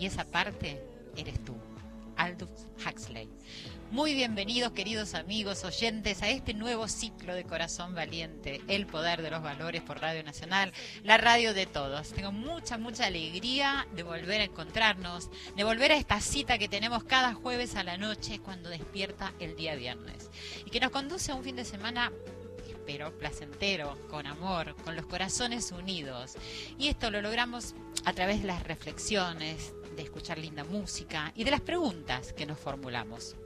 Y esa parte eres tú, Aldous Huxley. Muy bienvenidos, queridos amigos, oyentes, a este nuevo ciclo de Corazón Valiente, El Poder de los Valores por Radio Nacional, la radio de todos. Tengo mucha, mucha alegría de volver a encontrarnos, de volver a esta cita que tenemos cada jueves a la noche cuando despierta el día viernes. Y que nos conduce a un fin de semana pero placentero, con amor, con los corazones unidos. Y esto lo logramos a través de las reflexiones, de escuchar linda música y de las preguntas que nos formulamos.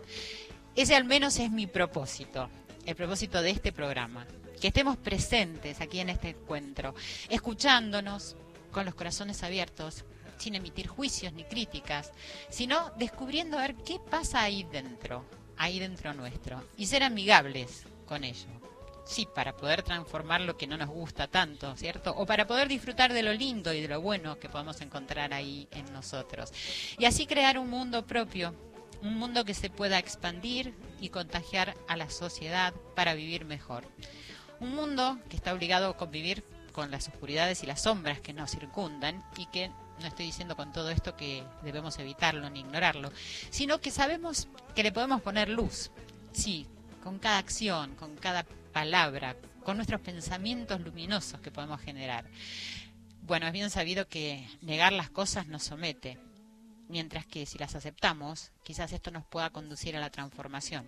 Ese al menos es mi propósito, el propósito de este programa. Que estemos presentes aquí en este encuentro, escuchándonos con los corazones abiertos, sin emitir juicios ni críticas, sino descubriendo a ver qué pasa ahí dentro, ahí dentro nuestro, y ser amigables con ello. Sí, para poder transformar lo que no nos gusta tanto, ¿cierto? O para poder disfrutar de lo lindo y de lo bueno que podemos encontrar ahí en nosotros. Y así crear un mundo propio, un mundo que se pueda expandir y contagiar a la sociedad para vivir mejor. Un mundo que está obligado a convivir con las oscuridades y las sombras que nos circundan y que no estoy diciendo con todo esto que debemos evitarlo ni ignorarlo, sino que sabemos que le podemos poner luz, sí, con cada acción, con cada palabra, con nuestros pensamientos luminosos que podemos generar. Bueno, es bien sabido que negar las cosas nos somete, mientras que si las aceptamos, quizás esto nos pueda conducir a la transformación.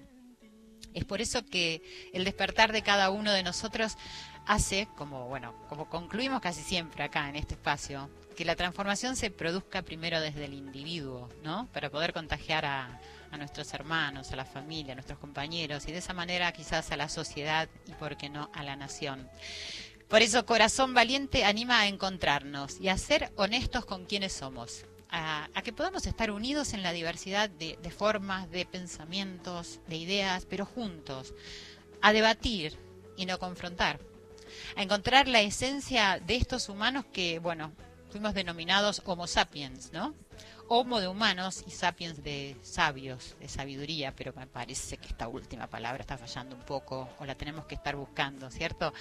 Es por eso que el despertar de cada uno de nosotros hace, como bueno, como concluimos casi siempre acá en este espacio, que la transformación se produzca primero desde el individuo, ¿no? Para poder contagiar a, a nuestros hermanos, a la familia, a nuestros compañeros y de esa manera quizás a la sociedad y, por qué no, a la nación. Por eso Corazón Valiente anima a encontrarnos y a ser honestos con quienes somos, a, que podamos estar unidos en la diversidad de formas, de pensamientos, de ideas, pero juntos, a debatir y no confrontar, a encontrar la esencia de estos humanos que, bueno, fuimos denominados Homo sapiens, ¿no? Homo de humanos y sapiens de sabios, de sabiduría, pero me parece que esta última palabra está fallando un poco o la tenemos que estar buscando, ¿cierto?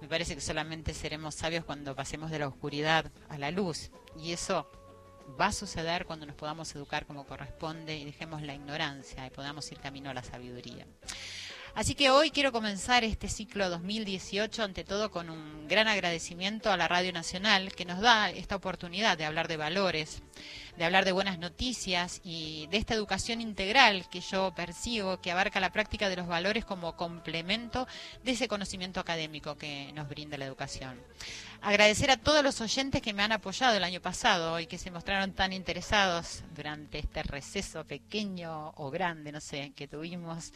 Me parece que solamente seremos sabios cuando pasemos de la oscuridad a la luz y eso va a suceder cuando nos podamos educar como corresponde y dejemos la ignorancia y podamos ir camino a la sabiduría. Así que hoy quiero comenzar este ciclo 2018 ante todo con un gran agradecimiento a la Radio Nacional que nos da esta oportunidad de hablar de valores, de hablar de buenas noticias y de esta educación integral que yo percibo que abarca la práctica de los valores como complemento de ese conocimiento académico que nos brinda la educación. Agradecer a todos los oyentes que me han apoyado el año pasado y que se mostraron tan interesados durante este receso pequeño o grande, no sé, que tuvimos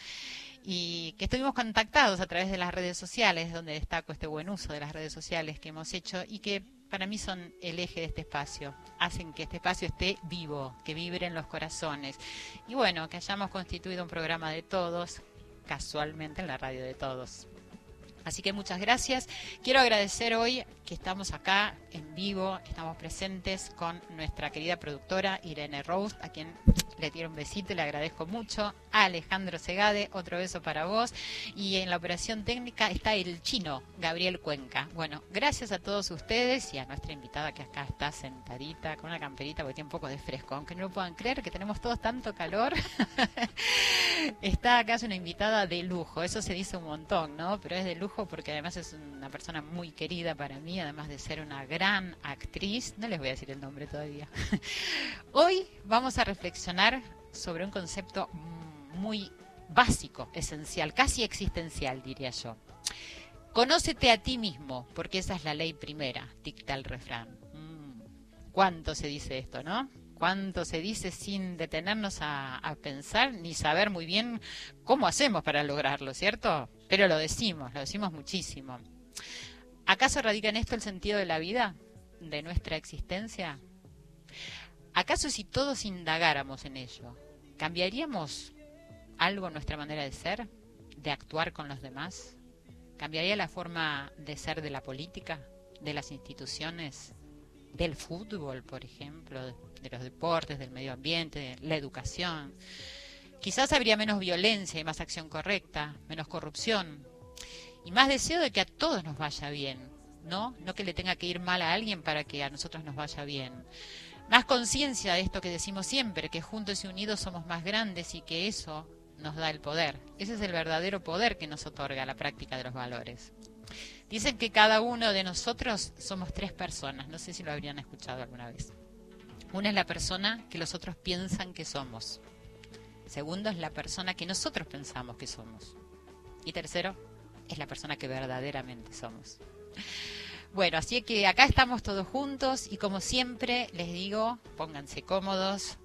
y que estuvimos contactados a través de las redes sociales, donde destaco este buen uso de las redes sociales que hemos hecho y que para mí son el eje de este espacio, hacen que este espacio esté vivo, que vibre en los corazones. Y bueno, que hayamos constituido un programa de todos, casualmente en la radio de todos. Así que muchas gracias. Quiero agradecer hoy que estamos acá en vivo, estamos presentes con nuestra querida productora Irene Rose, a quien le tiro un besito y le agradezco mucho. Alejandro Segade, otro beso para vos. Y en la operación técnica está el chino, Gabriel Cuenca. Bueno, gracias a todos ustedes y a nuestra invitada que acá está sentadita con una camperita porque tiene un poco de fresco, aunque no lo puedan creer que tenemos todos tanto calor. está acá una invitada de lujo, eso se dice un montón, ¿no? Pero es de lujo porque además es una persona muy querida para mí, además de ser una gran actriz. No les voy a decir el nombre todavía. Hoy vamos a reflexionar sobre un concepto muy básico, esencial, casi existencial, diría yo. Conócete a ti mismo, porque esa es la ley primera, dicta el refrán. Mm, ¿Cuánto se dice esto, no? ¿Cuánto se dice sin detenernos a, a pensar ni saber muy bien cómo hacemos para lograrlo, ¿cierto? Pero lo decimos, lo decimos muchísimo. ¿Acaso radica en esto el sentido de la vida, de nuestra existencia? ¿Acaso si todos indagáramos en ello, cambiaríamos algo en nuestra manera de ser, de actuar con los demás? ¿Cambiaría la forma de ser de la política, de las instituciones, del fútbol, por ejemplo, de los deportes, del medio ambiente, de la educación? Quizás habría menos violencia y más acción correcta, menos corrupción y más deseo de que a todos nos vaya bien, ¿no? No que le tenga que ir mal a alguien para que a nosotros nos vaya bien. Más conciencia de esto que decimos siempre, que juntos y unidos somos más grandes y que eso nos da el poder. Ese es el verdadero poder que nos otorga la práctica de los valores. Dicen que cada uno de nosotros somos tres personas, no sé si lo habrían escuchado alguna vez. Una es la persona que los otros piensan que somos. Segundo es la persona que nosotros pensamos que somos. Y tercero es la persona que verdaderamente somos. Bueno, así que acá estamos todos juntos y como siempre les digo, pónganse cómodos,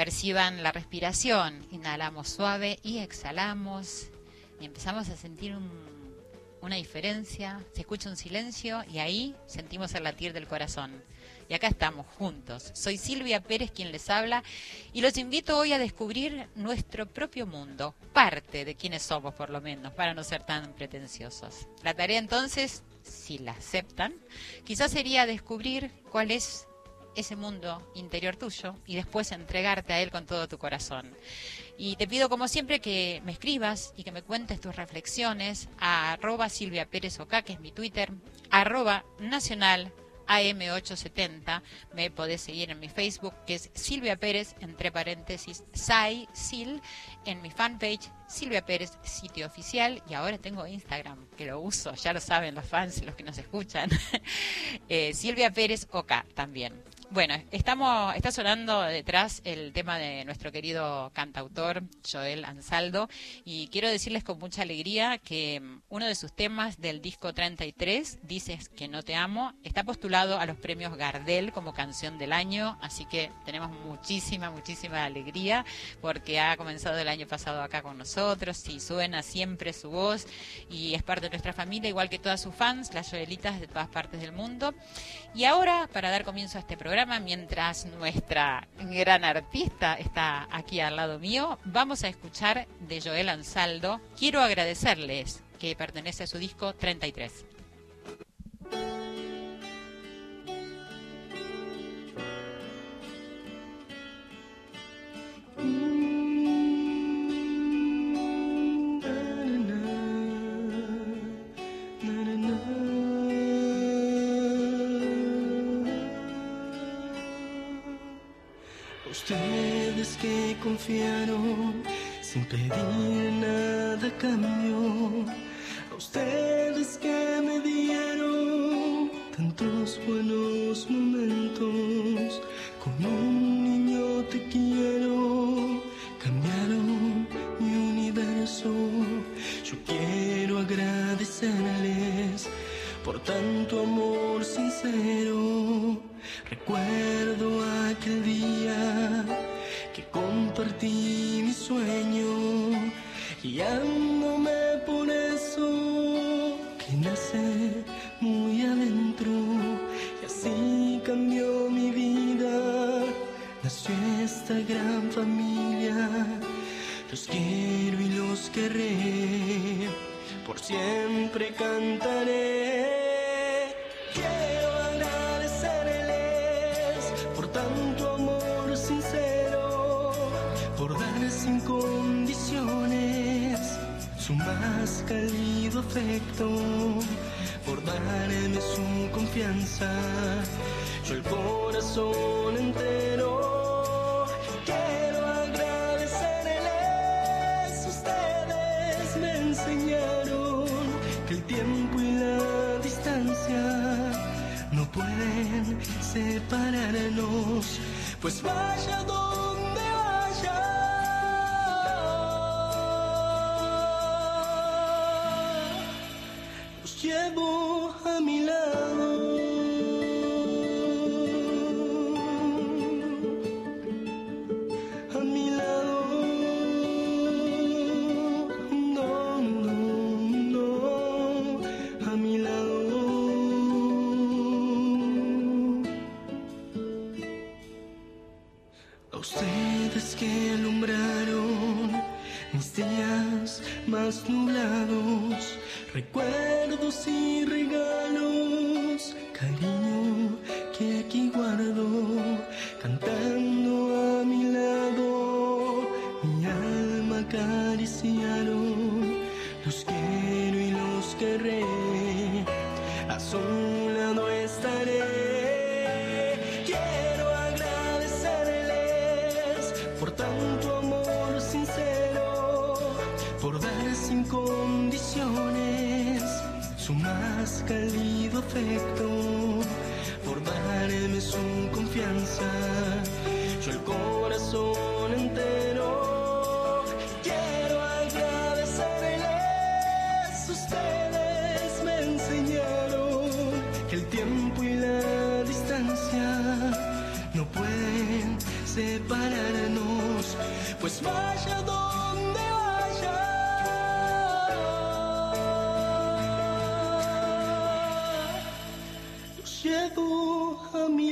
Perciban la respiración. Inhalamos suave y exhalamos. Y empezamos a sentir una diferencia. Se escucha un silencio y ahí sentimos el latir del corazón. Y acá estamos juntos. Soy Silvia Pérez quien les habla y los invito hoy a descubrir nuestro propio mundo, parte de quienes somos por lo menos, para no ser tan pretenciosos. La tarea entonces, si la aceptan, quizás sería descubrir cuál es ese mundo interior tuyo y después entregarte a él con todo tu corazón. Y te pido como siempre que me escribas y que me cuentes tus reflexiones a arroba Silvia Pérez Oca, que es mi Twitter, arroba nacional AM870. Me podés seguir en mi Facebook, que es Silvia Pérez, entre paréntesis, Sai Sil, en mi fanpage, Silvia Pérez, sitio oficial, y ahora tengo Instagram, que lo uso, ya lo saben los fans, los que nos escuchan. Eh, Silvia Pérez Oca también. Bueno, estamos, está sonando detrás el tema de nuestro querido cantautor Joel Ansaldo y quiero decirles con mucha alegría que mm, uno de sus temas del disco 33, Dices que no te amo, está postulado a los premios Gardel como canción del año, así que tenemos muchísima, muchísima alegría porque ha comenzado el año pasado acá con nosotros y suena siempre su voz y es parte de nuestra familia, igual que todas sus fans, las Joelitas de todas partes del mundo. Y ahora, para dar comienzo a este programa, mientras nuestra gran artista está aquí al lado mío, vamos a escuchar de Joel Ansaldo. Quiero agradecerles que pertenece a su disco 33. Confiaron sin pedir nada a. separarnos, pues vaya donde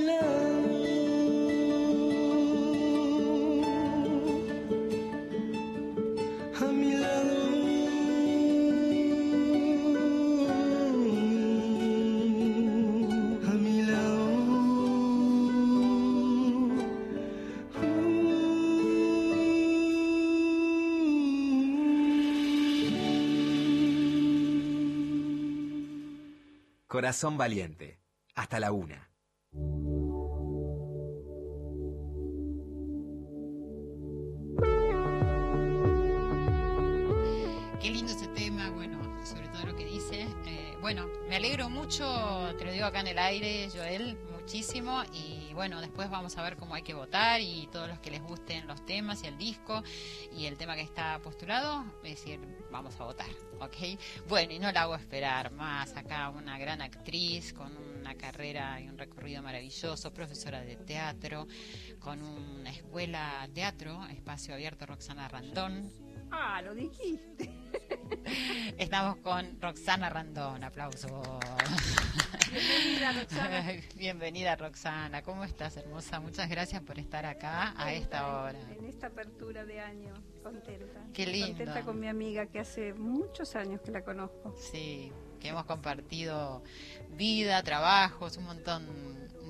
lado. A mi lado, a mi lado. Corazón valiente. Hasta la una. Qué lindo ese tema, bueno, sobre todo lo que dice. Eh, bueno, me alegro mucho, te lo digo acá en el aire, Joel, muchísimo. Y bueno, después vamos a ver cómo hay que votar y todos los que les gusten los temas y el disco y el tema que está postulado, es decir, vamos a votar, ¿ok? Bueno, y no la hago esperar más. Acá una gran actriz con una carrera y un recorrido maravilloso, profesora de teatro, con una escuela teatro, espacio abierto, Roxana Randón. Ah, lo dijiste. Estamos con Roxana Randón, aplauso. Bienvenida, Roxana. Bienvenida Roxana, ¿cómo estás hermosa? Muchas gracias por estar acá a esta hora. En esta apertura de año, contenta. Qué lindo. Contenta con mi amiga que hace muchos años que la conozco. Sí, que hemos compartido vida, trabajos, un montón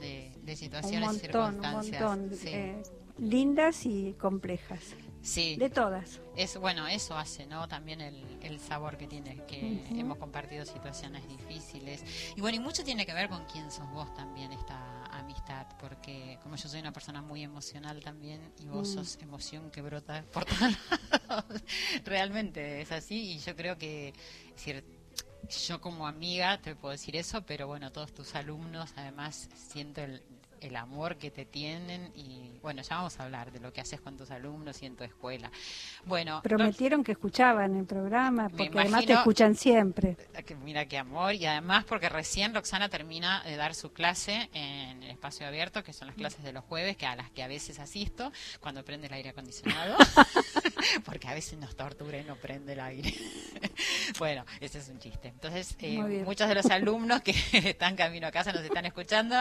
de, de situaciones un y montón, un circunstancias. montón. Sí. eh, lindas y complejas. sí. De todas. Es bueno, eso hace, ¿no? También el, el sabor que tiene, que hemos compartido situaciones difíciles. Y bueno, y mucho tiene que ver con quién sos vos también esta amistad, porque como yo soy una persona muy emocional también y vos Mm. sos emoción que brota por todos lados, realmente es así y yo creo que, es decir, yo como amiga te puedo decir eso, pero bueno, todos tus alumnos además siento el, el amor que te tienen y bueno, ya vamos a hablar de lo que haces con tus alumnos y en tu escuela. Bueno, Prometieron que escuchaban el programa, porque además te escuchan siempre. Que mira qué amor y además porque recién Roxana termina de dar su clase en el espacio abierto, que son las clases de los jueves, que a las que a veces asisto cuando prende el aire acondicionado, porque a veces nos tortura y no prende el aire. bueno, ese es un chiste. Entonces, eh, muchos de los alumnos que están camino a casa nos están escuchando.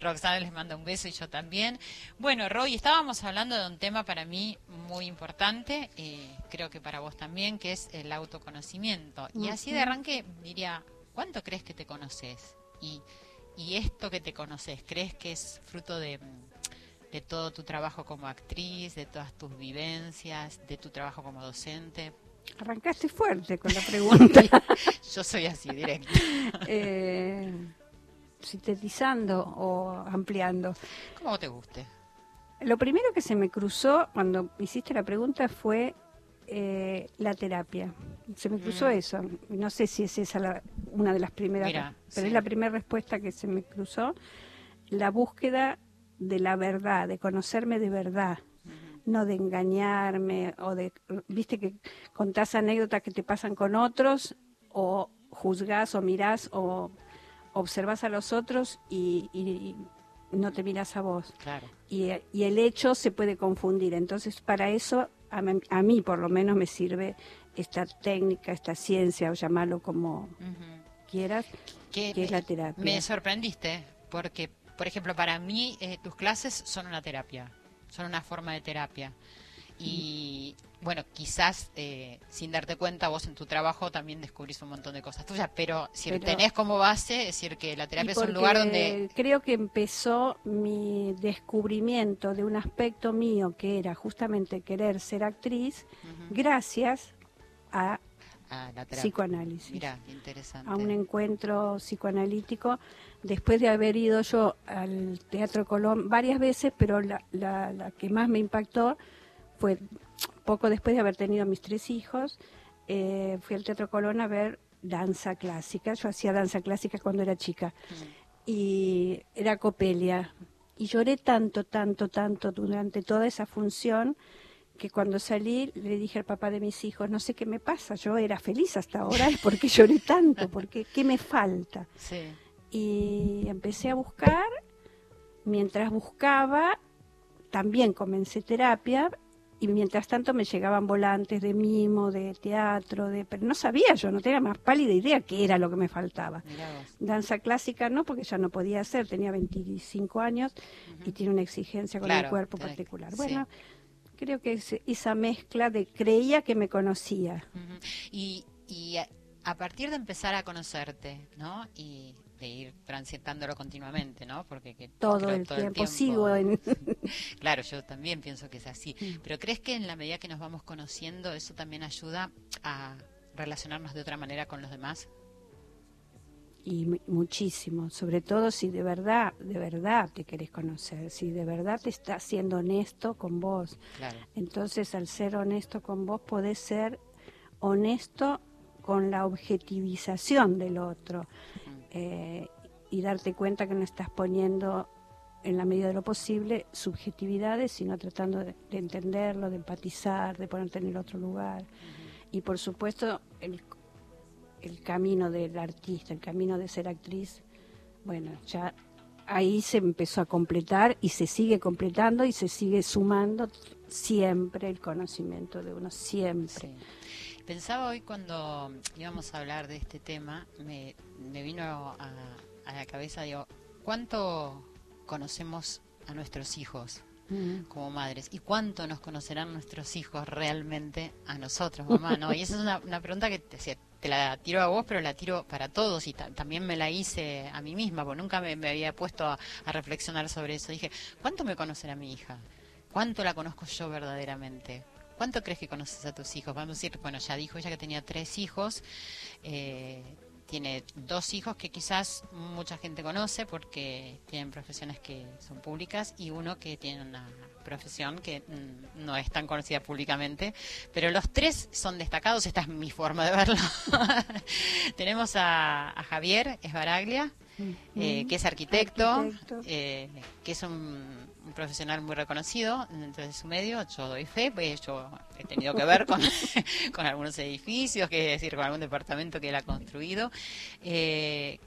Roxana les manda un beso y yo también. Bueno, Roy, estábamos hablando de un tema para mí muy importante, eh, creo que para vos también, que es el autoconocimiento. Y así de arranque diría, ¿cuánto crees que te conoces? Y, y esto que te conoces, ¿crees que es fruto de, de todo tu trabajo como actriz, de todas tus vivencias, de tu trabajo como docente? Arrancaste fuerte con la pregunta. Yo soy así, directo. eh, sintetizando o ampliando. Como te guste. Lo primero que se me cruzó cuando hiciste la pregunta fue eh, la terapia. Se me cruzó Mm. eso. No sé si es esa la- una de las primeras, Mira, pero sí. es la primera respuesta que se me cruzó. La búsqueda de la verdad, de conocerme de verdad, no de engañarme o de, viste que contás anécdotas que te pasan con otros o juzgás o mirás o observás a los otros y, y no te mirás a vos Claro. y, y el hecho se puede confundir. Entonces, para eso, a, mí- a mí por lo menos me sirve esta técnica, esta ciencia, o llamarlo como quieras, Que que es la terapia. Me sorprendiste, porque, por ejemplo, para mí eh, tus clases son una terapia, son una forma de terapia. Y bueno, quizás eh, sin darte cuenta, vos en tu trabajo también descubrís un montón de cosas tuyas, pero si Pero- tenés como base, es decir, que la terapia es un lugar donde... creo que empezó mi descubrimiento de un aspecto mío que era justamente querer ser actriz gracias a la psicoanálisis. Mira, qué interesante. a un encuentro psicoanalítico después de haber ido yo al Teatro Colón varias veces, pero la, la- la que más me impactó fue poco después de haber tenido mis tres hijos, eh, fui al Teatro Colón a ver danza clásica. Yo hacía danza clásica cuando era chica y era Copelia. Y lloré tanto, tanto, tanto durante toda esa función que cuando salí le dije al papá de mis hijos, no sé qué me pasa, yo era feliz hasta ahora, ¿y ¿por qué lloré tanto? ¿Por qué, ¿Qué me falta? Sí. Y empecé a buscar, mientras buscaba, también comencé terapia, y mientras tanto me llegaban volantes de mimo, de teatro, de pero no sabía yo, no tenía más pálida idea qué era lo que me faltaba. Danza clásica no, porque ya no podía hacer, tenía 25 años y tiene una exigencia con Claro, el cuerpo particular. sí. Bueno, creo que es esa mezcla de creía que me conocía. Y, y a, a partir de empezar a conocerte, ¿no? Y de ir transitándolo continuamente, ¿no? Porque que Todo, creo el, tiempo. sigo en... Claro, yo también pienso que es así. Mm. Pero ¿crees que en la medida que nos vamos conociendo, eso también ayuda a relacionarnos de otra manera con los demás? Y mu- muchísimo, sobre todo si de verdad, de verdad te querés conocer, si de verdad te estás siendo honesto con vos. Claro. Entonces, al ser honesto con vos, podés ser honesto con la objetivización del otro eh, y darte cuenta que no estás poniendo, en la medida de lo posible, subjetividades, sino tratando de, de entenderlo, de empatizar, de ponerte en el otro lugar. Y por supuesto, el, el camino del artista, el camino de ser actriz, bueno, ya ahí se empezó a completar y se sigue completando y se sigue sumando siempre el conocimiento de uno, siempre. Sí. Pensaba hoy cuando íbamos a hablar de este tema, me, me vino a, a la cabeza, digo, ¿cuánto conocemos a nuestros hijos Mm. como madres? ¿Y cuánto nos conocerán nuestros hijos realmente a nosotros, mamá? ¿no? Y esa es una, una pregunta que te, la tiro a vos, pero la tiro para todos y ta- también me la hice a mí misma, porque nunca me, me había puesto a, a reflexionar sobre eso. Dije, ¿cuánto me conocerá mi hija? ¿Cuánto la conozco yo verdaderamente? ¿Cuánto crees que conoces a tus hijos? Vamos a decir, bueno, ya dijo ella que tenía tres hijos, eh, tiene dos hijos que quizás mucha gente conoce porque tienen profesiones que son públicas y uno que tiene una profesión que mm, no es tan conocida públicamente, pero los tres son destacados, esta es mi forma de verlo. Tenemos a, a Javier Esbaraglia, eh, que es arquitecto, Arquitecto. eh, que es un, un profesional muy reconocido dentro de su medio. Yo doy fe, pues yo he tenido que ver con, con algunos edificios, que es decir, con algún departamento que él ha construido. Eh,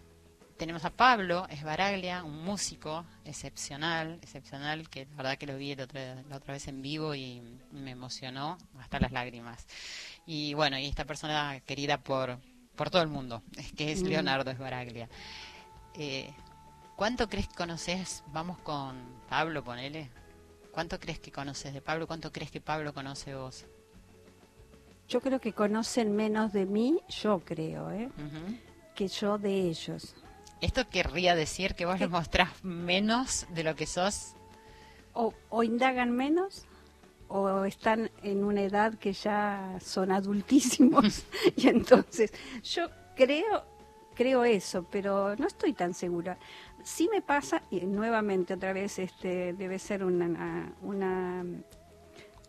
tenemos a Pablo Esbaraglia, un músico excepcional, excepcional, que la verdad que lo vi la otra, la otra vez en vivo y me emocionó hasta las lágrimas. Y bueno, y esta persona querida por, por todo el mundo, que es Mm. Leonardo Esbaraglia. Eh, ¿Cuánto crees que conoces? Vamos con Pablo, ponele. ¿Cuánto crees que conoces de Pablo? ¿Cuánto crees que Pablo conoce vos? Yo creo que conocen menos de mí, yo creo, ¿eh? Que yo de ellos. ¿Esto querría decir que vos les mostrás menos de lo que sos? O, o indagan menos o están en una edad que ya son adultísimos y entonces yo creo creo eso pero no estoy tan segura sí me pasa y nuevamente otra vez este debe ser una, una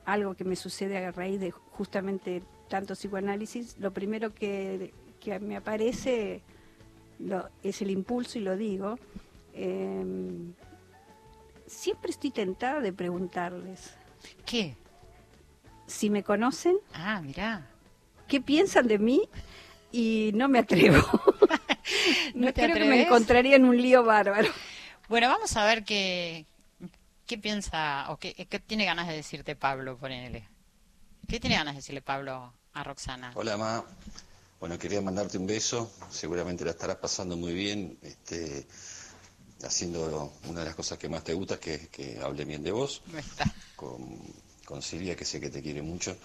algo que me sucede a raíz de justamente tanto psicoanálisis lo primero que, que me aparece lo- es el impulso y lo digo em, siempre estoy tentada de preguntarles ¿Qué? si me conocen, Ah, mirá. qué piensan de mí y no me atrevo. ¿No te creo que me encontraría en un lío bárbaro. Bueno, vamos a ver qué, qué piensa o qué, qué tiene ganas de decirte Pablo, ponele. ¿Qué tiene ganas de decirle Pablo a Roxana? Hola, Ma. Bueno, quería mandarte un beso. Seguramente la estarás pasando muy bien, este, haciendo una de las cosas que más te gusta, que es que hable bien de vos, No está. con, con Silvia, que sé que te quiere mucho.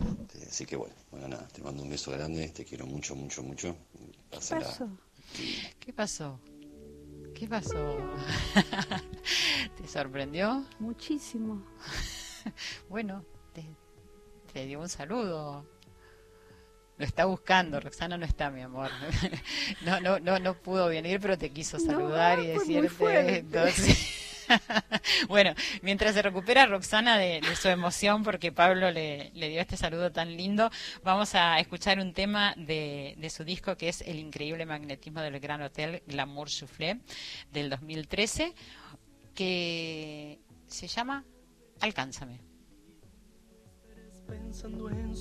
Este, así que bueno, bueno, nada, te mando un beso grande, te quiero mucho, mucho, mucho. ¿Qué pasó? ¿Qué pasó? ¿Qué pasó? ¿Te sorprendió? Muchísimo. bueno, te, te dio un saludo. Lo está buscando, Roxana no está, mi amor. No, no, no, no pudo venir, pero te quiso saludar y decirte. bueno, mientras se recupera Roxana de, su emoción porque Pablo le, dio este saludo tan lindo, vamos a escuchar un tema de, su disco que es El increíble magnetismo del Gran Hotel Glamour Soufflé del 2013, que se llama Alcánzame. Pensando en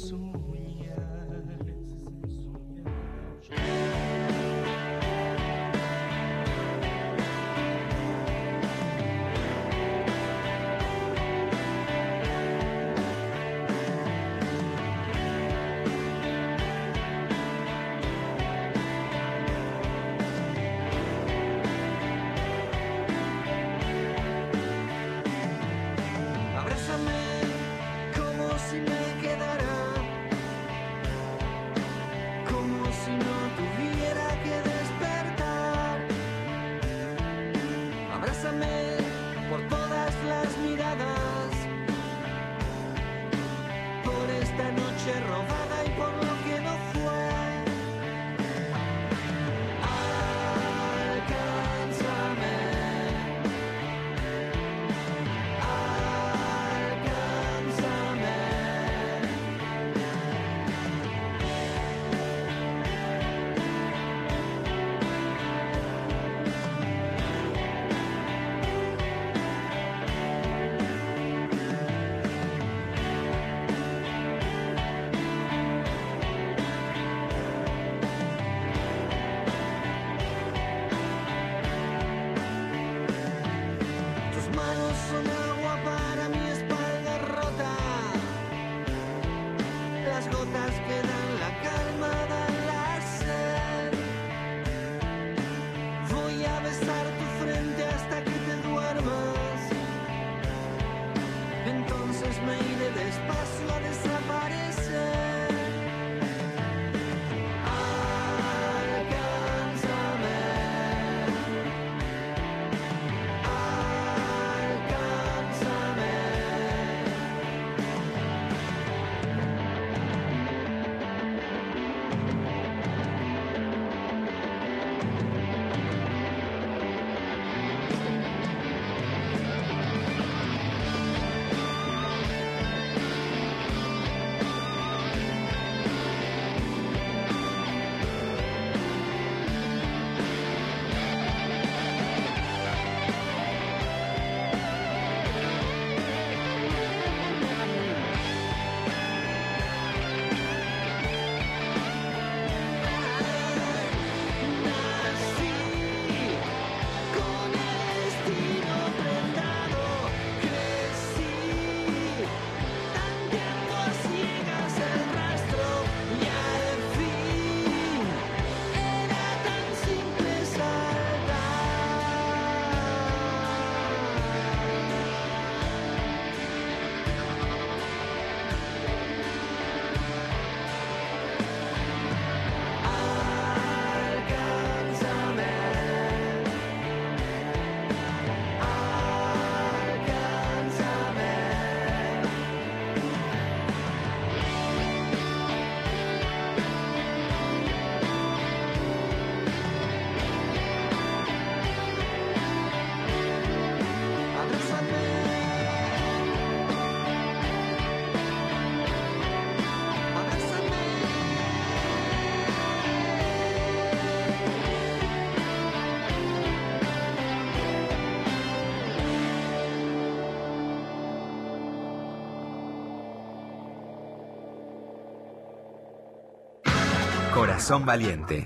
Corazón Valiente,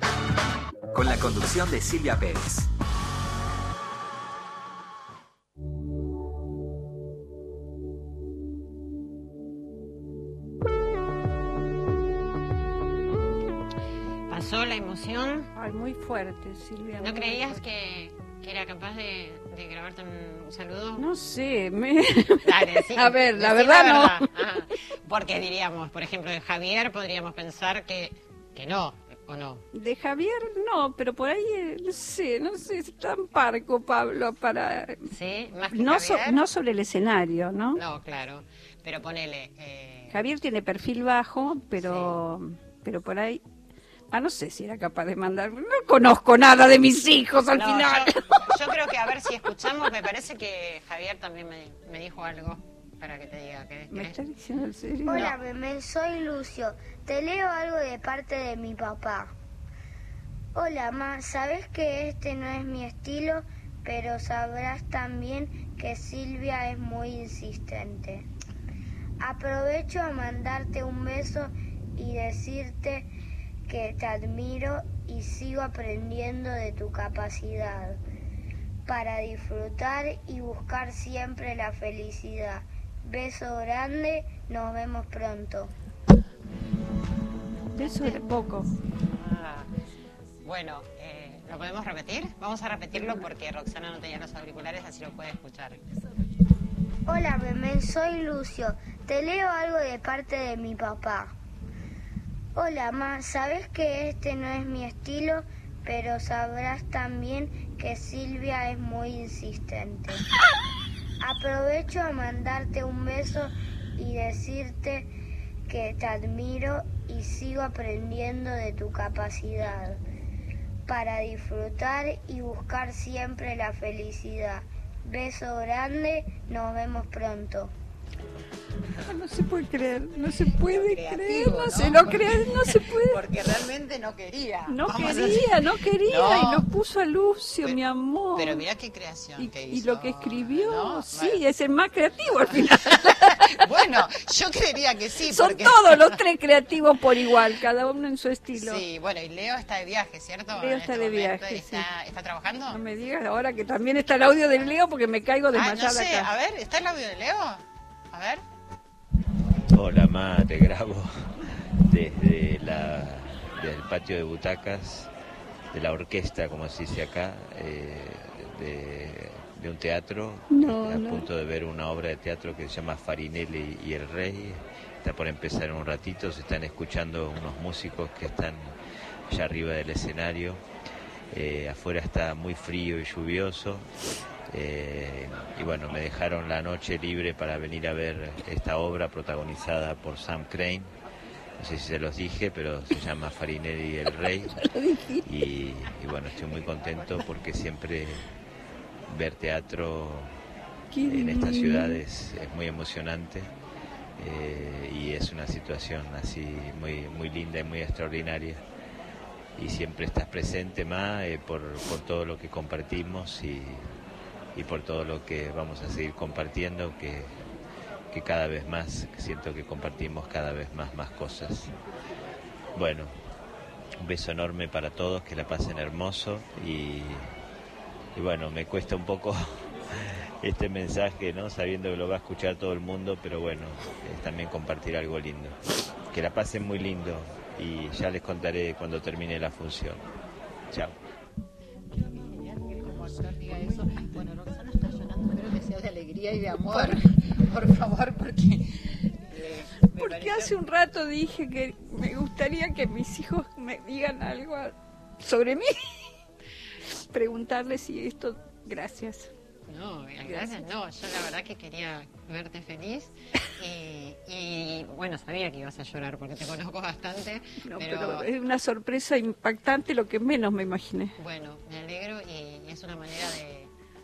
con la conducción de Silvia Pérez. ¿Pasó la emoción? Ay, muy fuerte, Silvia. ¿No creías que, que era capaz de, de grabarte un saludo. No sé, me... Dale, sí, a ver, la verdad, no. Ajá. Porque diríamos, por ejemplo, de Javier podríamos pensar que, que no, o no. De Javier no, pero por ahí, eh, no sé, no sé, es tan parco Pablo para... ¿Sí? Más que No, so- no sobre el escenario, ¿no? No, claro. Pero ponele. eh, Javier tiene perfil bajo, pero, pero por ahí... Ah, no sé si era capaz de mandar... No conozco nada de mis hijos al no, final. Yo, yo creo que a ver si escuchamos, me parece que Javier también me, me dijo algo para que te diga que ¿Me querés- está diciendo en serio? Hola, Meme, soy Lucio. Te leo algo de parte de mi papá. Hola, Ma, sabes que este no es mi estilo, pero sabrás también que Silvia es muy insistente. Aprovecho a mandarte un beso y decirte que te admiro y sigo aprendiendo de tu capacidad para disfrutar y buscar siempre la felicidad. Beso grande, nos vemos pronto. Eso era poco. Ah, bueno, eh, ¿lo podemos repetir? Vamos a repetirlo porque Roxana no tenía los auriculares, así lo puede escuchar. Hola, Memén, soy Lucio. Te leo algo de parte de mi papá. Hola, Ma, sabes que este no es mi estilo, pero sabrás también que Silvia es muy insistente. Aprovecho a mandarte un beso y decirte que te admiro y sigo aprendiendo de tu capacidad para disfrutar y buscar siempre la felicidad. Beso grande, nos vemos pronto. No se puede creer, no se puede creer, no ¿no? se lo cree, no se puede. Porque realmente no quería. No quería, no quería, No. y lo puso a Lucio, Pero- mi amor. Pero mirá qué creación y, que y hizo. lo que escribió, ¿no? sí, es el más creativo al final. Bueno, yo creería que sí. Son porque... todos los tres creativos por igual, cada uno en su estilo. Sí, bueno, y Leo está de viaje, ¿cierto? Leo está este de momento viaje, ¿Está, ¿Está trabajando? No me digas ahora que también está el audio del Leo porque me caigo ah, desmayada no sé, acá. a ver, ¿está el audio de Leo? A ver. Hola, ma, te grabo desde, la, desde el patio de butacas de la orquesta, como se dice acá, eh, de, de un teatro. No, a no. punto de ver una obra de teatro que se llama Farinelli y el Rey. Está por empezar en un ratito, se están escuchando unos músicos que están allá arriba del escenario. Eh, afuera está muy frío y lluvioso. Eh, y bueno, me dejaron la noche libre para venir a ver esta obra protagonizada por Sam Crane. No sé si se los dije, pero se llama Farinelli el Rey. Y, y bueno, estoy muy contento porque siempre ver teatro en esta divino. ciudad es, es muy emocionante eh, y es una situación así muy, muy linda y muy extraordinaria. Y siempre estás presente, Ma, eh, por, por todo lo que compartimos y, y por todo lo que vamos a seguir compartiendo, que, que cada vez más siento que compartimos cada vez más, más cosas. Bueno, un beso enorme para todos, que la pasen hermoso y, y bueno, me cuesta un poco este mensaje, ¿no? Sabiendo que lo va a escuchar todo el mundo, pero bueno, es también compartir algo lindo. Que la pasen muy lindo y ya les contaré cuando termine la función. Chao. Y de amor. Por favor, porque. eh, Porque hace un rato dije que me gustaría que mis hijos me digan algo sobre mí. Preguntarles si esto, gracias. No, gracias. No, yo la verdad que quería verte feliz y, y, bueno, sabía que ibas a llorar porque te conozco bastante, No, pero, pero es una sorpresa impactante lo que menos me imaginé. bueno, me alegro y, es una manera de,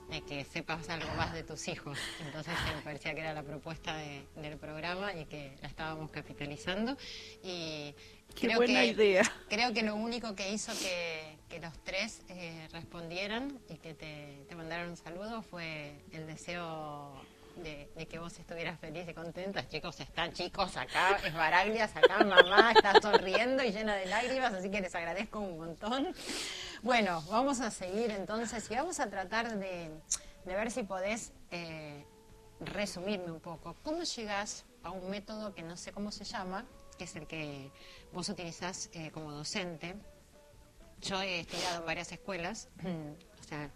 de que sepas algo más de tus hijos. Entonces eh, me parecía que era la propuesta de- del programa y que la estábamos capitalizando y Qué creo buena que, idea. Creo que lo único que hizo que, que los tres eh, respondieran y que te, te mandaran un saludo fue el deseo de, de que vos estuvieras feliz y contenta. Chicos, están chicos acá, es Baraglias, acá mamá está sonriendo y llena de lágrimas, así que les agradezco un montón. Bueno, vamos a seguir entonces y vamos a tratar de, de ver si podés eh, resumirme un poco. ¿Cómo llegas a un método que no sé cómo se llama, que es el que vos utilizás eh, como docente? Yo he estudiado en varias escuelas, o sea,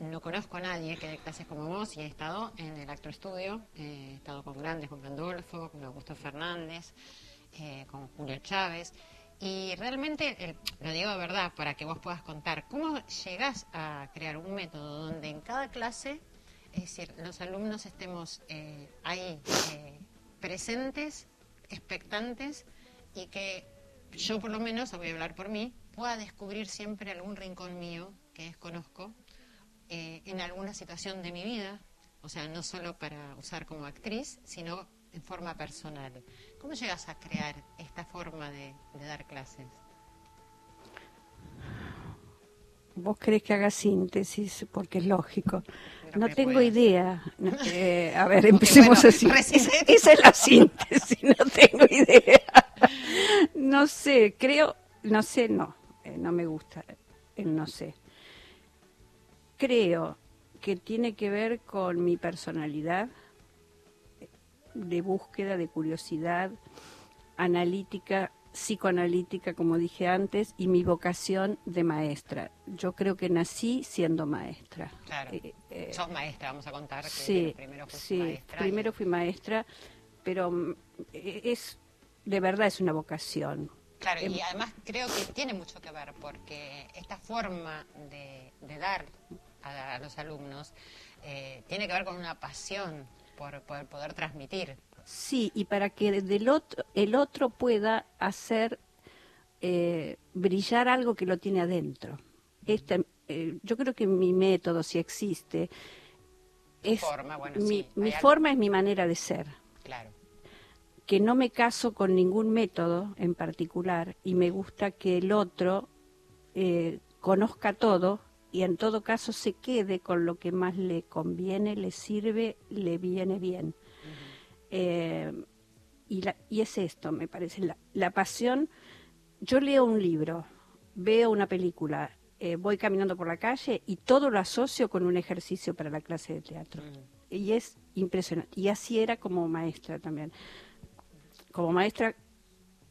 no conozco a nadie que dé clases como vos y he estado en el Actor Studio, eh, he estado con grandes, con Gandolfo, con Augusto Fernández, eh, con Julio Chávez. Y realmente, el- lo digo de verdad, para que vos puedas contar, ¿cómo llegás a crear un método donde en cada clase, es decir, los alumnos estemos eh, ahí eh, presentes, expectantes y que yo por lo menos, voy a hablar por mí, pueda descubrir siempre algún rincón mío que desconozco eh, en alguna situación de mi vida, o sea, no solo para usar como actriz, sino en forma personal. ¿Cómo llegas a crear esta forma de, de dar clases? ¿Vos crees que haga síntesis? Porque es lógico. No tengo puedas. idea. No, eh, a ver, empecemos bueno, así. recién- Esa, es la síntesis, no tengo idea. No sé, creo, no sé, no, eh, no me gusta el no sé. Creo que tiene que ver con mi personalidad de búsqueda, de curiosidad, analítica, psicoanalítica, como dije antes, y mi vocación de maestra. Yo creo que nací siendo maestra. Claro. Eh, eh, Sos maestra, vamos a contar que sí, primero fuiste sí, maestra. y- primero fui maestra, pero mm, es de verdad es una vocación. Claro, Em- y además creo que tiene mucho que ver porque esta forma de, de dar a, a los alumnos eh, tiene que ver con una pasión por, por poder transmitir. Sí, y para que del otro, el otro pueda hacer eh, brillar algo que lo tiene adentro. Este, eh, yo creo que mi método, si existe, es forma, bueno, mi, sí, forma es mi manera de ser. Claro. que no me caso con ningún método en particular y me gusta que el otro eh, conozca todo y en todo caso se quede con lo que más le conviene, le sirve, le viene bien. Eh, y, la- y es esto, me parece, la, la pasión. Yo leo un libro, veo una película, eh, voy caminando por la calle y todo lo asocio con un ejercicio para la clase de teatro. Y es impresionante. Y así era como maestra también. Como maestra,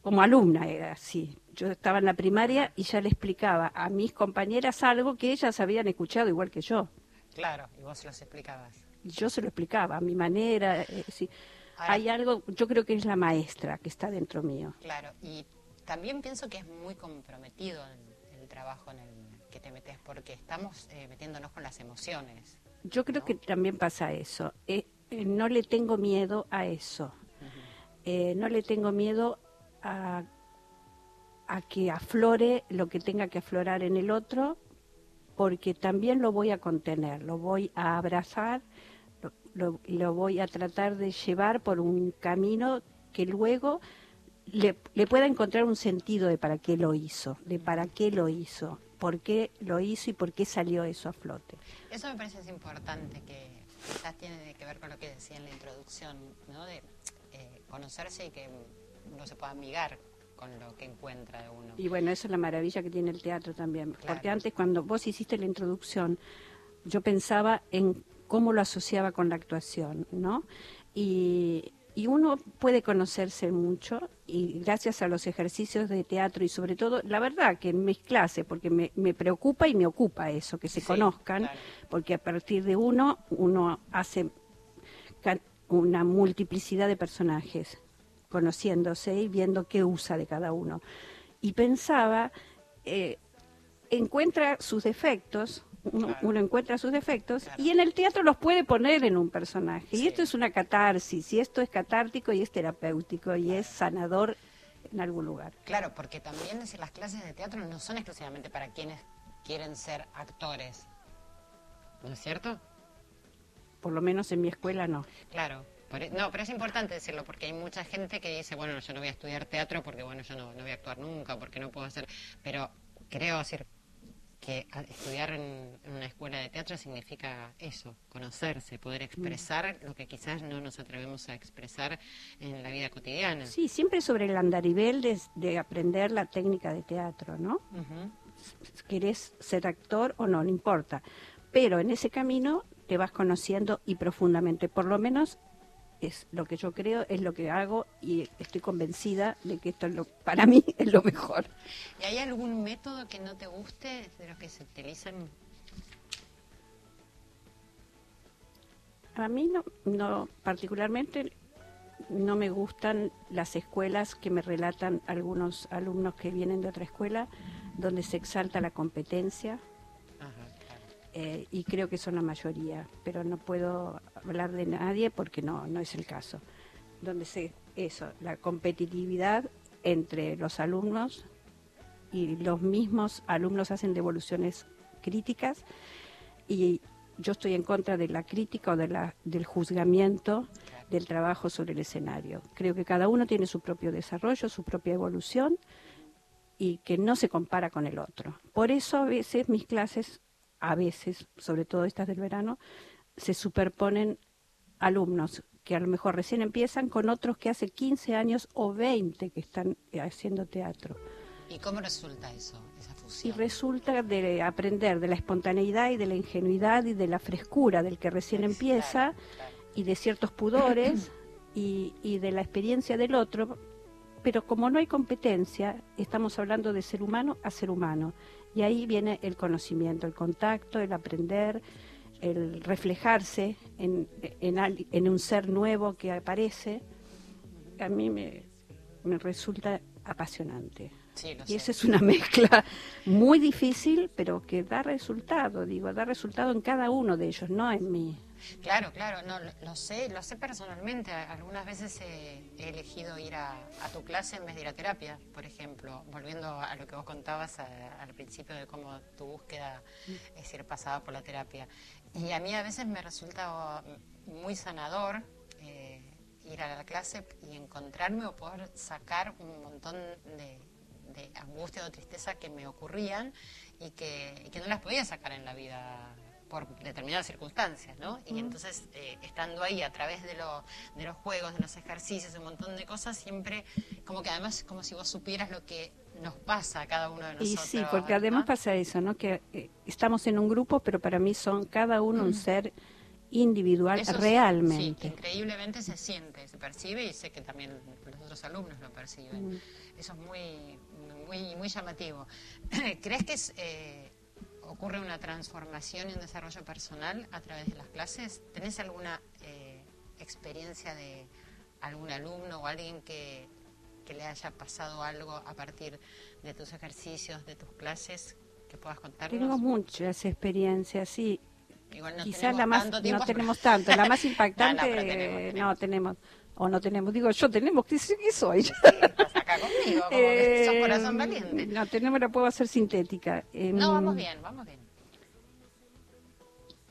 como alumna era así. Yo estaba en la primaria y ya le explicaba a mis compañeras algo que ellas habían escuchado igual que yo. Claro, y vos los explicabas. Yo se lo explicaba a mi manera. eh, sí. Ahora- Hay algo, yo creo que es la maestra que está dentro mío. Claro, y también pienso que es muy comprometido el, el trabajo en el que te metes porque estamos eh, metiéndonos con las emociones. Yo creo que también pasa eso. Eh, eh, no le tengo miedo a eso. Eh, no le tengo miedo a, a que aflore lo que tenga que aflorar en el otro, porque también lo voy a contener, lo voy a abrazar, lo, lo- voy a tratar de llevar por un camino que luego le, le pueda encontrar un sentido de para qué lo hizo, de para qué lo hizo, por qué lo hizo y por qué salió eso a flote. Eso me parece es importante, que quizás tiene que ver con lo que decía en la introducción, ¿no? De eh, conocerse y que uno se pueda amigar con lo que encuentra de uno. Y bueno, eso es la maravilla que tiene el teatro también. Claro. Porque antes, cuando vos hiciste la introducción, yo pensaba en cómo lo asociaba con la actuación, ¿no? Y, y uno puede conocerse mucho y gracias a los ejercicios de teatro y sobre todo, la verdad que en mis clases, porque me, me preocupa y me ocupa eso, que se Sí, conozcan, claro. porque a partir de uno, uno hace una multiplicidad de personajes, conociéndose y viendo qué usa de cada uno. Y pensaba, eh, encuentra sus defectos, uno, Claro. uno encuentra sus defectos Claro. y en el teatro los puede poner en un personaje. Sí. Y esto es una catarsis, y esto es catártico y es terapéutico y es sanador en algún lugar. Claro, porque también es decir, las clases de teatro no son exclusivamente para quienes quieren ser actores. ¿No es cierto? Por lo menos en mi escuela no. Claro. E- no, pero es importante decirlo porque hay mucha gente que dice, bueno, yo no voy a estudiar teatro porque, bueno, yo no, no voy a actuar nunca, porque no puedo hacer... Pero creo decir que estudiar en, una escuela de teatro significa eso, conocerse, poder expresar lo que quizás no nos atrevemos a expresar en la vida cotidiana. Sí, siempre sobre el andarivel de, de aprender la técnica de teatro, ¿no? Ujú. querés ser actor o no, no importa. Pero en ese camino te vas conociendo y profundamente, por lo menos es lo que yo creo, es lo que hago y estoy convencida de que esto es lo, para mí es lo mejor. ¿Y hay algún método que no te guste de los que se utilizan? A mí no, no particularmente no me gustan las escuelas que me relatan algunos alumnos que vienen de otra escuela donde se exalta la competencia eh, y creo que son la mayoría, pero no puedo hablar de nadie porque no, no es el caso. Donde se, eso, la competitividad entre los alumnos y los mismos alumnos hacen devoluciones críticas y yo estoy en contra de la crítica o de la, del juzgamiento del trabajo sobre el escenario. Creo que cada uno tiene su propio desarrollo, su propia evolución y que no se compara con el otro. Por eso a veces mis clases, a veces, sobre todo estas del verano, se superponen alumnos que a lo mejor recién empiezan con otros que hace 15 años o 20 que están haciendo teatro. ¿Y cómo resulta eso, esa y resulta de aprender de la espontaneidad y de la ingenuidad y de la frescura del que recién empieza y de ciertos pudores y, y de la experiencia del otro, pero como no hay competencia, estamos hablando de ser humano a ser humano. Y ahí viene el conocimiento, el contacto, el aprender, el reflejarse en, en, en un ser nuevo que aparece. A mí me, me resulta apasionante y esa es una mezcla muy difícil, pero que da resultado, digo, da resultado en cada uno de ellos, no en mí. Claro, claro, no, lo, sé, lo sé personalmente. Algunas veces he, elegido ir a, tu clase en vez de ir a terapia, por ejemplo, volviendo a lo que vos contabas al principio de cómo tu búsqueda es ir pasada por la terapia. Y a mí a veces me resulta muy sanador eh, ir a la clase y encontrarme o poder sacar un montón de de angustia o tristeza que me ocurrían y que no las podía sacar en la vida por determinadas circunstancias, ¿no? Y entonces, eh, estando ahí a través de, lo, de los juegos, de los ejercicios, un montón de cosas, siempre como que además como si vos supieras lo que nos pasa a cada uno de nosotros. Y sí, porque además pasa eso, ¿no? Que eh, estamos en un grupo, pero para mí son cada uno un ser individual realmente. Sí, increíblemente se siente, se percibe y sé que también los otros alumnos lo perciben. Eso es muy, muy, muy llamativo. ¿Crees que eh, ocurre una transformación y un desarrollo personal a través de las clases? ¿Tenés alguna eh, experiencia de algún alumno o alguien que, que le haya pasado algo a partir de tus ejercicios, de tus clases, que puedas contarnos? Tengo muchas experiencias, sí. Igual no Quizás la más, no tenemos tanto, la más impactante no, tenemos, o no tenemos, digo yo tenemos, ¿qué, qué soy? Sí, acá conmigo, como que sos corazón valiente. No, tenemos, la puedo hacer sintética. no, vamos bien, vamos bien.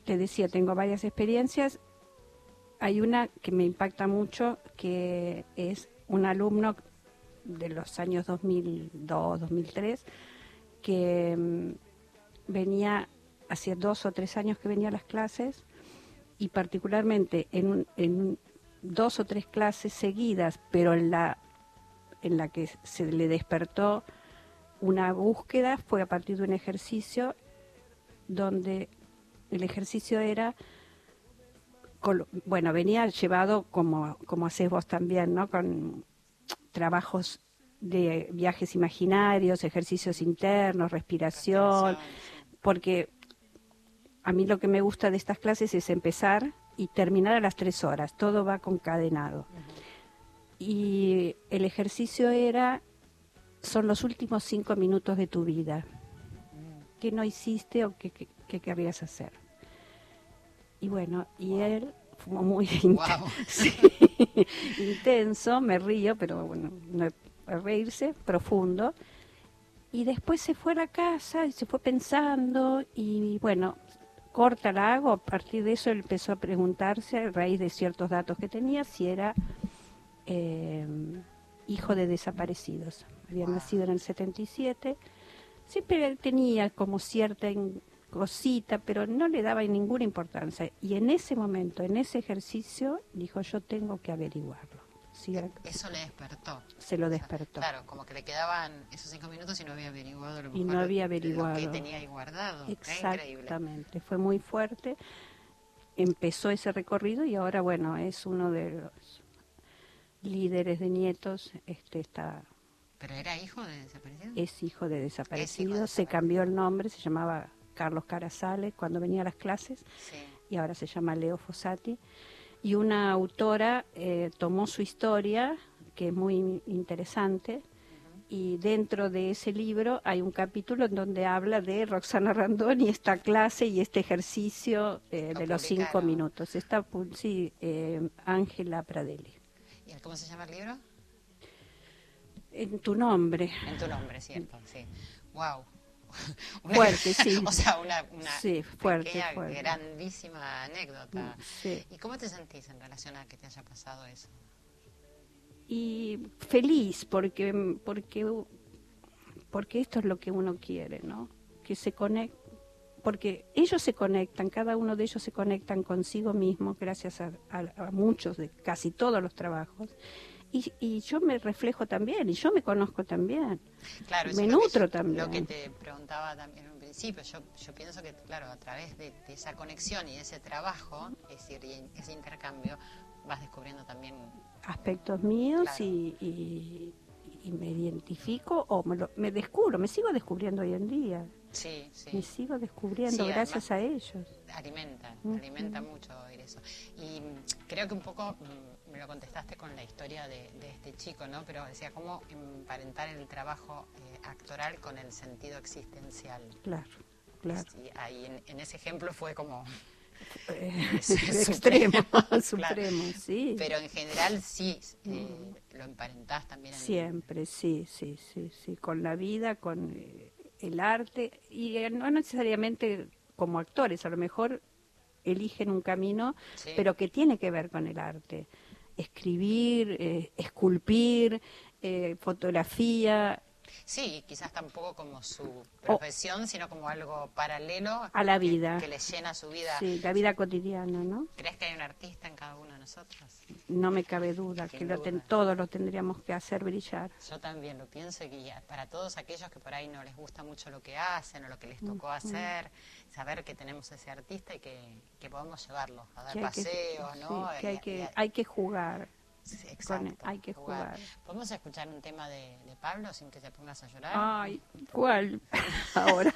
Te decía, tengo varias experiencias. Hay una que me impacta mucho, que es un alumno de los años 2002, 2003, que mm, venía hacía dos o tres años que venía a las clases y particularmente en, en dos o tres clases seguidas, pero en la, en la que se le despertó una búsqueda fue a partir de un ejercicio donde el ejercicio era, bueno, venía llevado como, como haces vos también, ¿no? Con trabajos de viajes imaginarios, ejercicios internos, respiración, porque a mí lo que me gusta de estas clases es empezar y terminar a las tres horas, todo va concadenado. Y el ejercicio era, son los últimos cinco minutos de tu vida. ¿Qué no hiciste o qué, querrías hacer? Y bueno, y él fue muy intenso, me río, pero bueno, no reírse, profundo. Y después se fue a la casa y se fue pensando y bueno, corta la hago, a partir de eso empezó a preguntarse, a raíz de ciertos datos que tenía, si era eh, hijo de desaparecidos. Había nacido en el 77, siempre tenía como cierta cosita, pero no le daba ninguna importancia. Y en ese momento, en ese ejercicio, dijo, yo tengo que averiguarlo. Eso le despertó. Se lo despertó. claro, como que le quedaban esos cinco minutos y no había averiguado lo Y no había averiguado. que tenía ahí guardado. Exactamente, fue muy fuerte. Empezó ese recorrido y ahora, bueno, es uno de los líderes de nietos. Este está. ¿Pero era hijo de desaparecido? Es hijo de desaparecido. Se cambió el nombre, se llamaba Carlos Carazales cuando venía a las clases. y ahora se llama Leo Fossati, y una autora eh, tomó su historia, que es muy interesante, y dentro de ese libro hay un capítulo en donde habla de Roxana Randón y esta clase y este ejercicio eh, de los cinco minutos. Está, sí, eh, Ángela Pradelli. ¿Y cómo se llama el libro? En tu nombre. En tu nombre, cierto, sí. Wow. fuerte, sí. o sea, una, una sí, fuerte, pequeña, fuerte. grandísima anécdota. Sí. ¿Y cómo te sentís en relación a que te haya pasado eso? y feliz porque porque porque esto es lo que uno quiere no que se conecte porque ellos se conectan cada uno de ellos se conectan consigo mismo gracias a, a, a muchos de casi todos los trabajos y, y, yo me reflejo también y yo me conozco también claro, me nutro también lo que te preguntaba también en un principio yo, yo pienso que claro a través de, de esa conexión y ese trabajo es decir y ese intercambio vas descubriendo también aspectos míos Claro. y, y- y me identifico o me, lo- me descubro, me sigo descubriendo hoy en día, sí sí me sigo descubriendo Sí, gracias a ellos. alimenta, alimenta mucho oír eso. Y creo que un poco mm, me lo contestaste con la historia de, de este chico, ¿no? Pero decía, ¿cómo emparentar el trabajo eh, actoral con el sentido existencial? Claro, claro. Sí, ahí en, en ese ejemplo fue como... Eh, supremo, supremo, sí. Pero en general sí, eh, lo emparentás también en... Siempre, sí, sí, sí, sí, con la vida, con eh, el arte, y no necesariamente como actores, a lo mejor eligen un camino, Sí. pero que tiene que ver con el arte. Escribir, eh, esculpir, eh, fotografía, Sí, quizás tampoco como su profesión, sino como algo paralelo a la que- vida. que, le llena su vida. Sí, la vida cotidiana, ¿no? ¿Crees que hay un artista en cada uno de nosotros? No me cabe duda Sin que lo ten- duda. todos lo tendríamos que hacer brillar. Yo también lo pienso y para todos aquellos que por ahí no les gusta mucho lo que hacen o lo que les tocó hacer, saber que tenemos ese artista y que, que podemos llevarlo a dar Que que- paseos, ¿no? sí, que que, hay que jugar. Sí, con- exacto, hay que jugar. ¿Podemos escuchar un tema de, de Pablo sin que te pongas a llorar? Ay, ¿cuál? Ahora,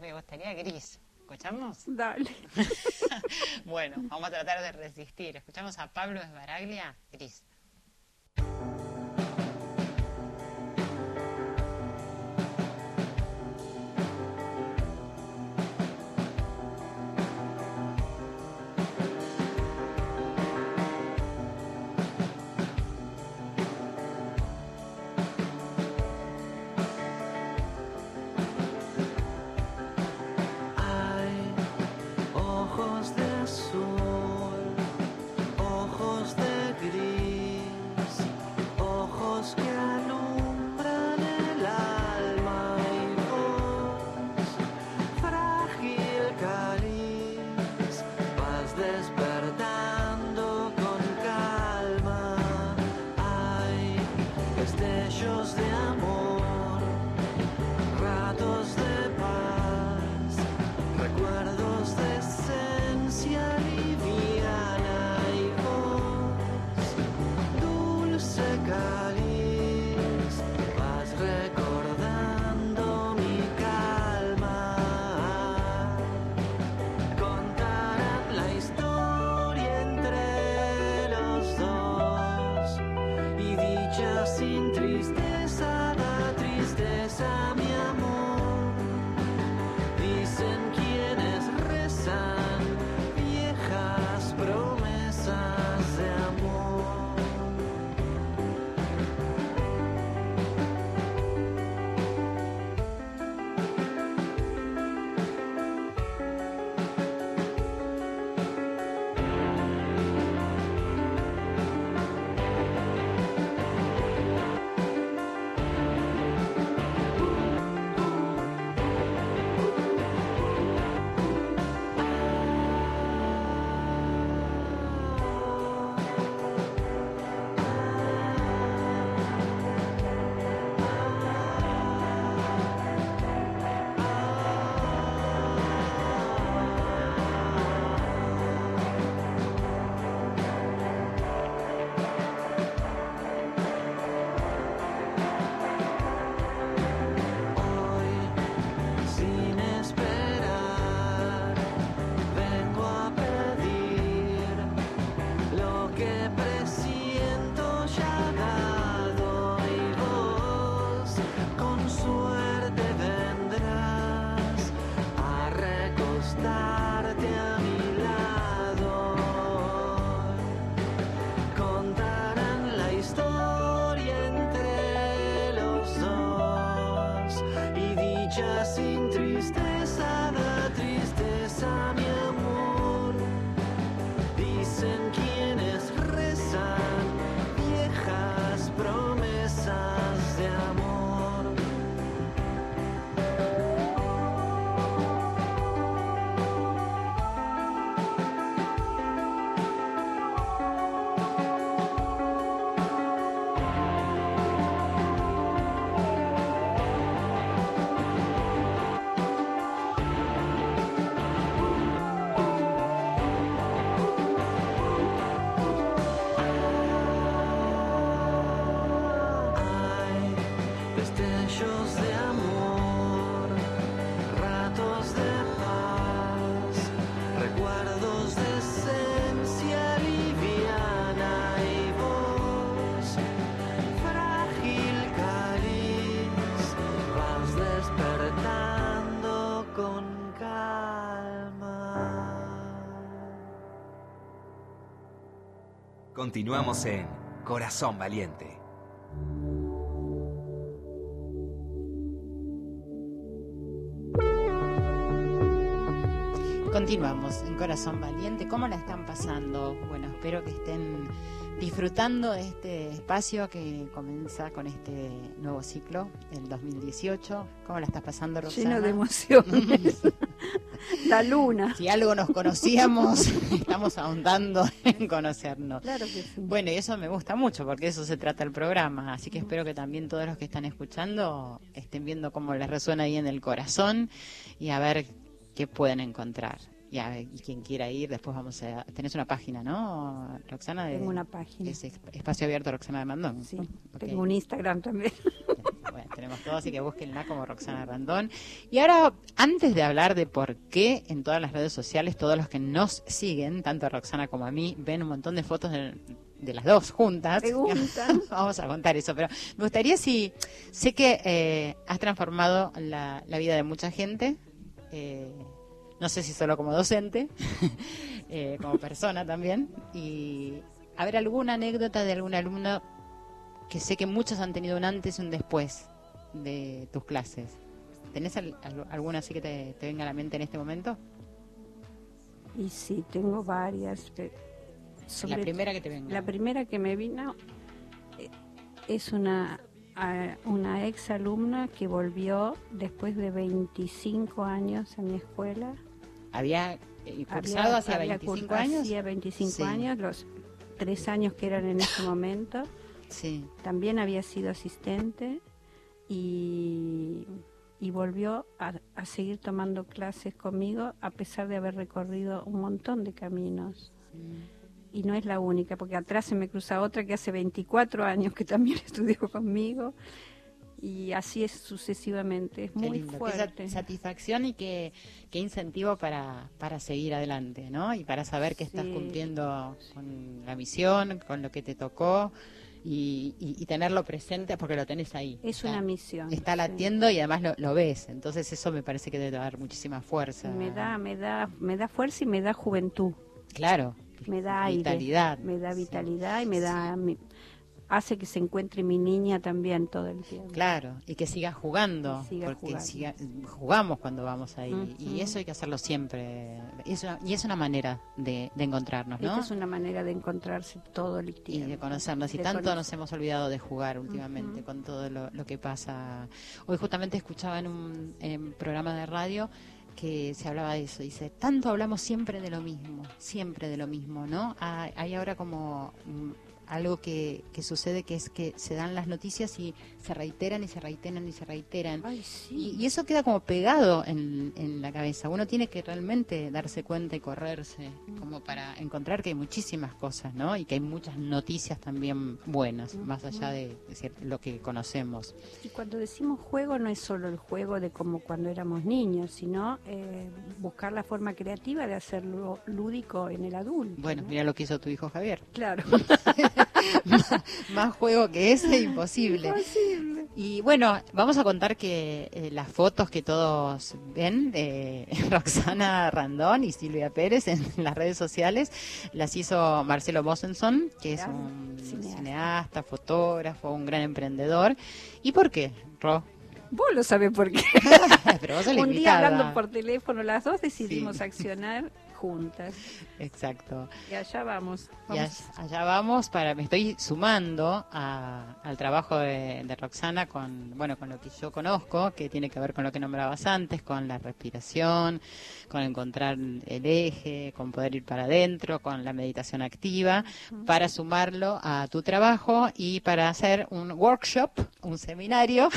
Me gustaría Gris. ¿Escuchamos? dale. bueno, vamos a tratar de resistir. Escuchamos a Pablo Esbaraglia, Gris. God. Continuamos en Corazón Valiente. Continuamos en Corazón Valiente. ¿Cómo la están pasando? Bueno, espero que estén disfrutando de este espacio que comienza con este nuevo ciclo, el 2018. ¿Cómo la estás pasando, Roxana? Lleno de emociones. la luna. Si algo nos conocíamos, estamos ahondando en conocernos. Claro que sí. Bueno, y eso me gusta mucho porque eso se trata el programa, así que espero que también todos los que están escuchando estén viendo cómo les resuena ahí en el corazón y a ver qué pueden encontrar. Y, a ver, y quien quiera ir, después vamos a... Tenés una página, ¿no, Roxana? De- Tengo una página. Es Espacio Abierto Roxana de Mandón. Sí, tengo un Instagram también. Bueno, tenemos todo, así que búsquenla como Roxana Randón. Y ahora, antes de hablar de por qué en todas las redes sociales, todos los que nos siguen, tanto a Roxana como a mí, ven un montón de fotos de, de las dos juntas. Vamos a contar eso, pero me gustaría si, sé que eh, has transformado la, la vida de mucha gente, eh, no sé si solo como docente, eh, como persona también, y a ver alguna anécdota de algún alumno que sé que muchos han tenido un antes y un después de tus clases. ¿Tenés al- al- alguna así que te, te venga a la mente en este momento? Y sí, tengo varias. la primera que te venga. La primera que me vino eh, es una, una ex alumna que volvió después de 25 años a mi escuela. ¿Había eh, Había- cursado hace había 25 cur- años? Hacía 25 Sí. años, los tres años que eran en ese momento. Sí. También había sido asistente y, y volvió a, a seguir tomando clases conmigo a pesar de haber recorrido un montón de caminos. Y no es la única, porque atrás se me cruza otra que hace 24 años que también estudió conmigo. Y así es sucesivamente. Es Qué muy lindo, qué fuerte. sat- satisfacción y qué, qué incentivo para, para seguir adelante, ¿no? Y para saber que estás Sí. cumpliendo con la misión, con lo que te tocó y, y- y tenerlo presente porque lo tenés ahí. Es Está- una misión. Está sí. latiendo y además lo, lo ves. Entonces eso me parece que debe dar muchísima fuerza. Me da, me da, me da fuerza y me da juventud. Claro. me da aire, Vitalidad. me da Sí. vitalidad y me da mi- hace que se encuentre mi niña también todo el tiempo. Claro, y que sigas jugando, Y siga porque siga- jugamos cuando vamos ahí, y eso hay que hacerlo siempre. Es una- y es una manera de, de encontrarnos, ¿no? Esta es una manera de encontrarse todo el y tiempo. de conocernos. Y De tanto conocer. nos hemos olvidado de jugar últimamente con todo lo, lo que pasa. Hoy justamente escuchaba en un en programa de radio que se hablaba de eso. Dice, tanto hablamos siempre de lo mismo, siempre de lo mismo, ¿no? Hay, hay ahora como mm, algo que, que sucede que es que se dan las noticias y se reiteran y se reiteran y se reiteran. Ay, Y, sí. y eso queda como pegado en, en la cabeza. Uno tiene que realmente darse cuenta y correrse, como para encontrar que hay muchísimas cosas, ¿no? Y que hay muchas noticias también buenas, más allá de, decir, lo que conocemos. Y cuando decimos juego no es solo el juego de como cuando éramos niños, sino eh, buscar la forma creativa de hacerlo lúdico en el adulto. Bueno, ¿no? mira lo que hizo tu hijo Javier. claro. más, más juego que ese, imposible. Imposible. Y bueno, vamos a contar que eh, las fotos que todos ven de Roxana Randón y Silvia Pérez en las redes sociales las hizo Marcelo Mosenson, que es un cineasta. cineasta. fotógrafo, un gran emprendedor. ¿Y por qué, Ro? Vos lo sabés por qué. Pero vos Un día hablando por teléfono, las dos decidimos Sí. accionar juntas. Exacto. Y allá vamos. Vamos. all- allá vamos para me estoy sumando a- al trabajo de, de Roxana con bueno con lo que yo conozco que tiene que ver con lo que nombrabas antes con la respiración con encontrar el eje con poder ir para adentro con la meditación activa para sumarlo a tu trabajo y para hacer un workshop un seminario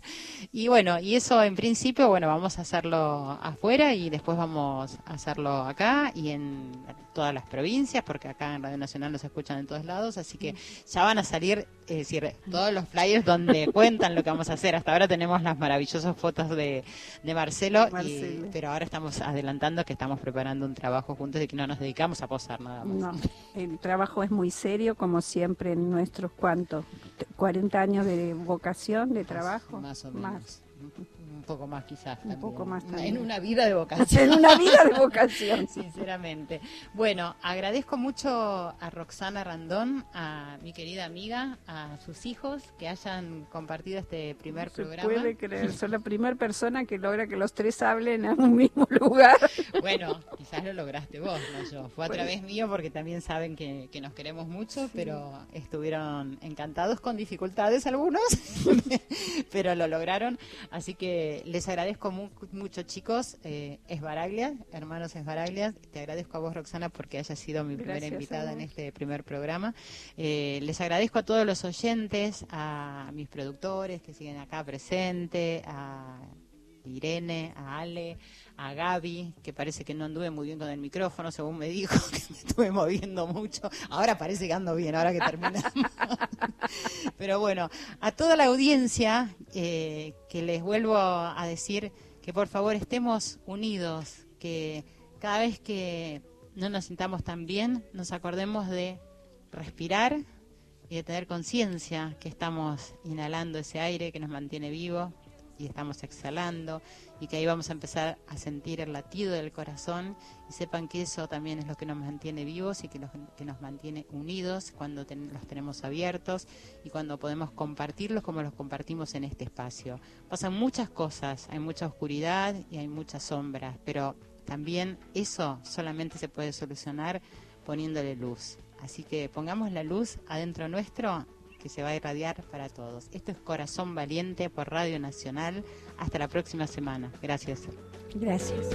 y bueno y eso en principio bueno vamos a hacerlo afuera y después vamos a hacerlo acá acá y en todas las provincias, porque acá en Radio Nacional nos escuchan en todos lados, así que ya van a salir, es decir, todos los flyers donde cuentan lo que vamos a hacer. Hasta ahora tenemos las maravillosas fotos de, de Marcelo, y- pero ahora estamos adelantando que estamos preparando un trabajo juntos y que no nos dedicamos a posar nada más. No, el trabajo es muy serio, como siempre en nuestros cuantos, 40 años de vocación, de trabajo. Más o menos. Un poco más quizás. Un poco también. más En una vida de vocación. En una vida de vocación. Sinceramente. Bueno, agradezco mucho a Roxana Randón, a mi querida amiga, a sus hijos que hayan compartido este primer Se programa. puede creer, soy la primera persona que logra que los tres hablen en un mismo lugar. Bueno, quizás lo lograste vos, no yo. Fue a Bueno. través mío porque también saben que, que nos queremos mucho, pero estuvieron encantados con dificultades algunos, pero lo lograron. Así que les agradezco mu- mucho, chicos. Eh, Esbaraglia, hermanos Esbaraglia, te agradezco a vos, Roxana, porque hayas sido mi primera Gracias invitada en este primer programa. Eh, les agradezco a todos los oyentes, a mis productores que siguen acá presentes, a Irene, a Ale, a Gaby, que parece que no anduve muy bien con el micrófono, según me dijo, que me estuve moviendo mucho. Ahora parece que ando bien, ahora que terminamos. Pero bueno, a toda la audiencia, eh, que les vuelvo a decir que por favor estemos unidos, que cada vez que no nos sintamos tan bien, nos acordemos de respirar y de tener conciencia que estamos inhalando ese aire que nos mantiene vivo y estamos exhalando y que ahí vamos a empezar a sentir el latido del corazón y sepan que eso también es lo que nos mantiene vivos y que, los- que nos mantiene unidos cuando los tenemos abiertos y cuando podemos compartirlos como los compartimos en este espacio. Pasan muchas cosas, hay mucha oscuridad y hay muchas sombras, pero también eso solamente se puede solucionar poniéndole luz. Así que pongamos la luz adentro nuestro se va a irradiar para todos. Esto es Corazón Valiente por Radio Nacional. Hasta la próxima semana. Gracias. Gracias.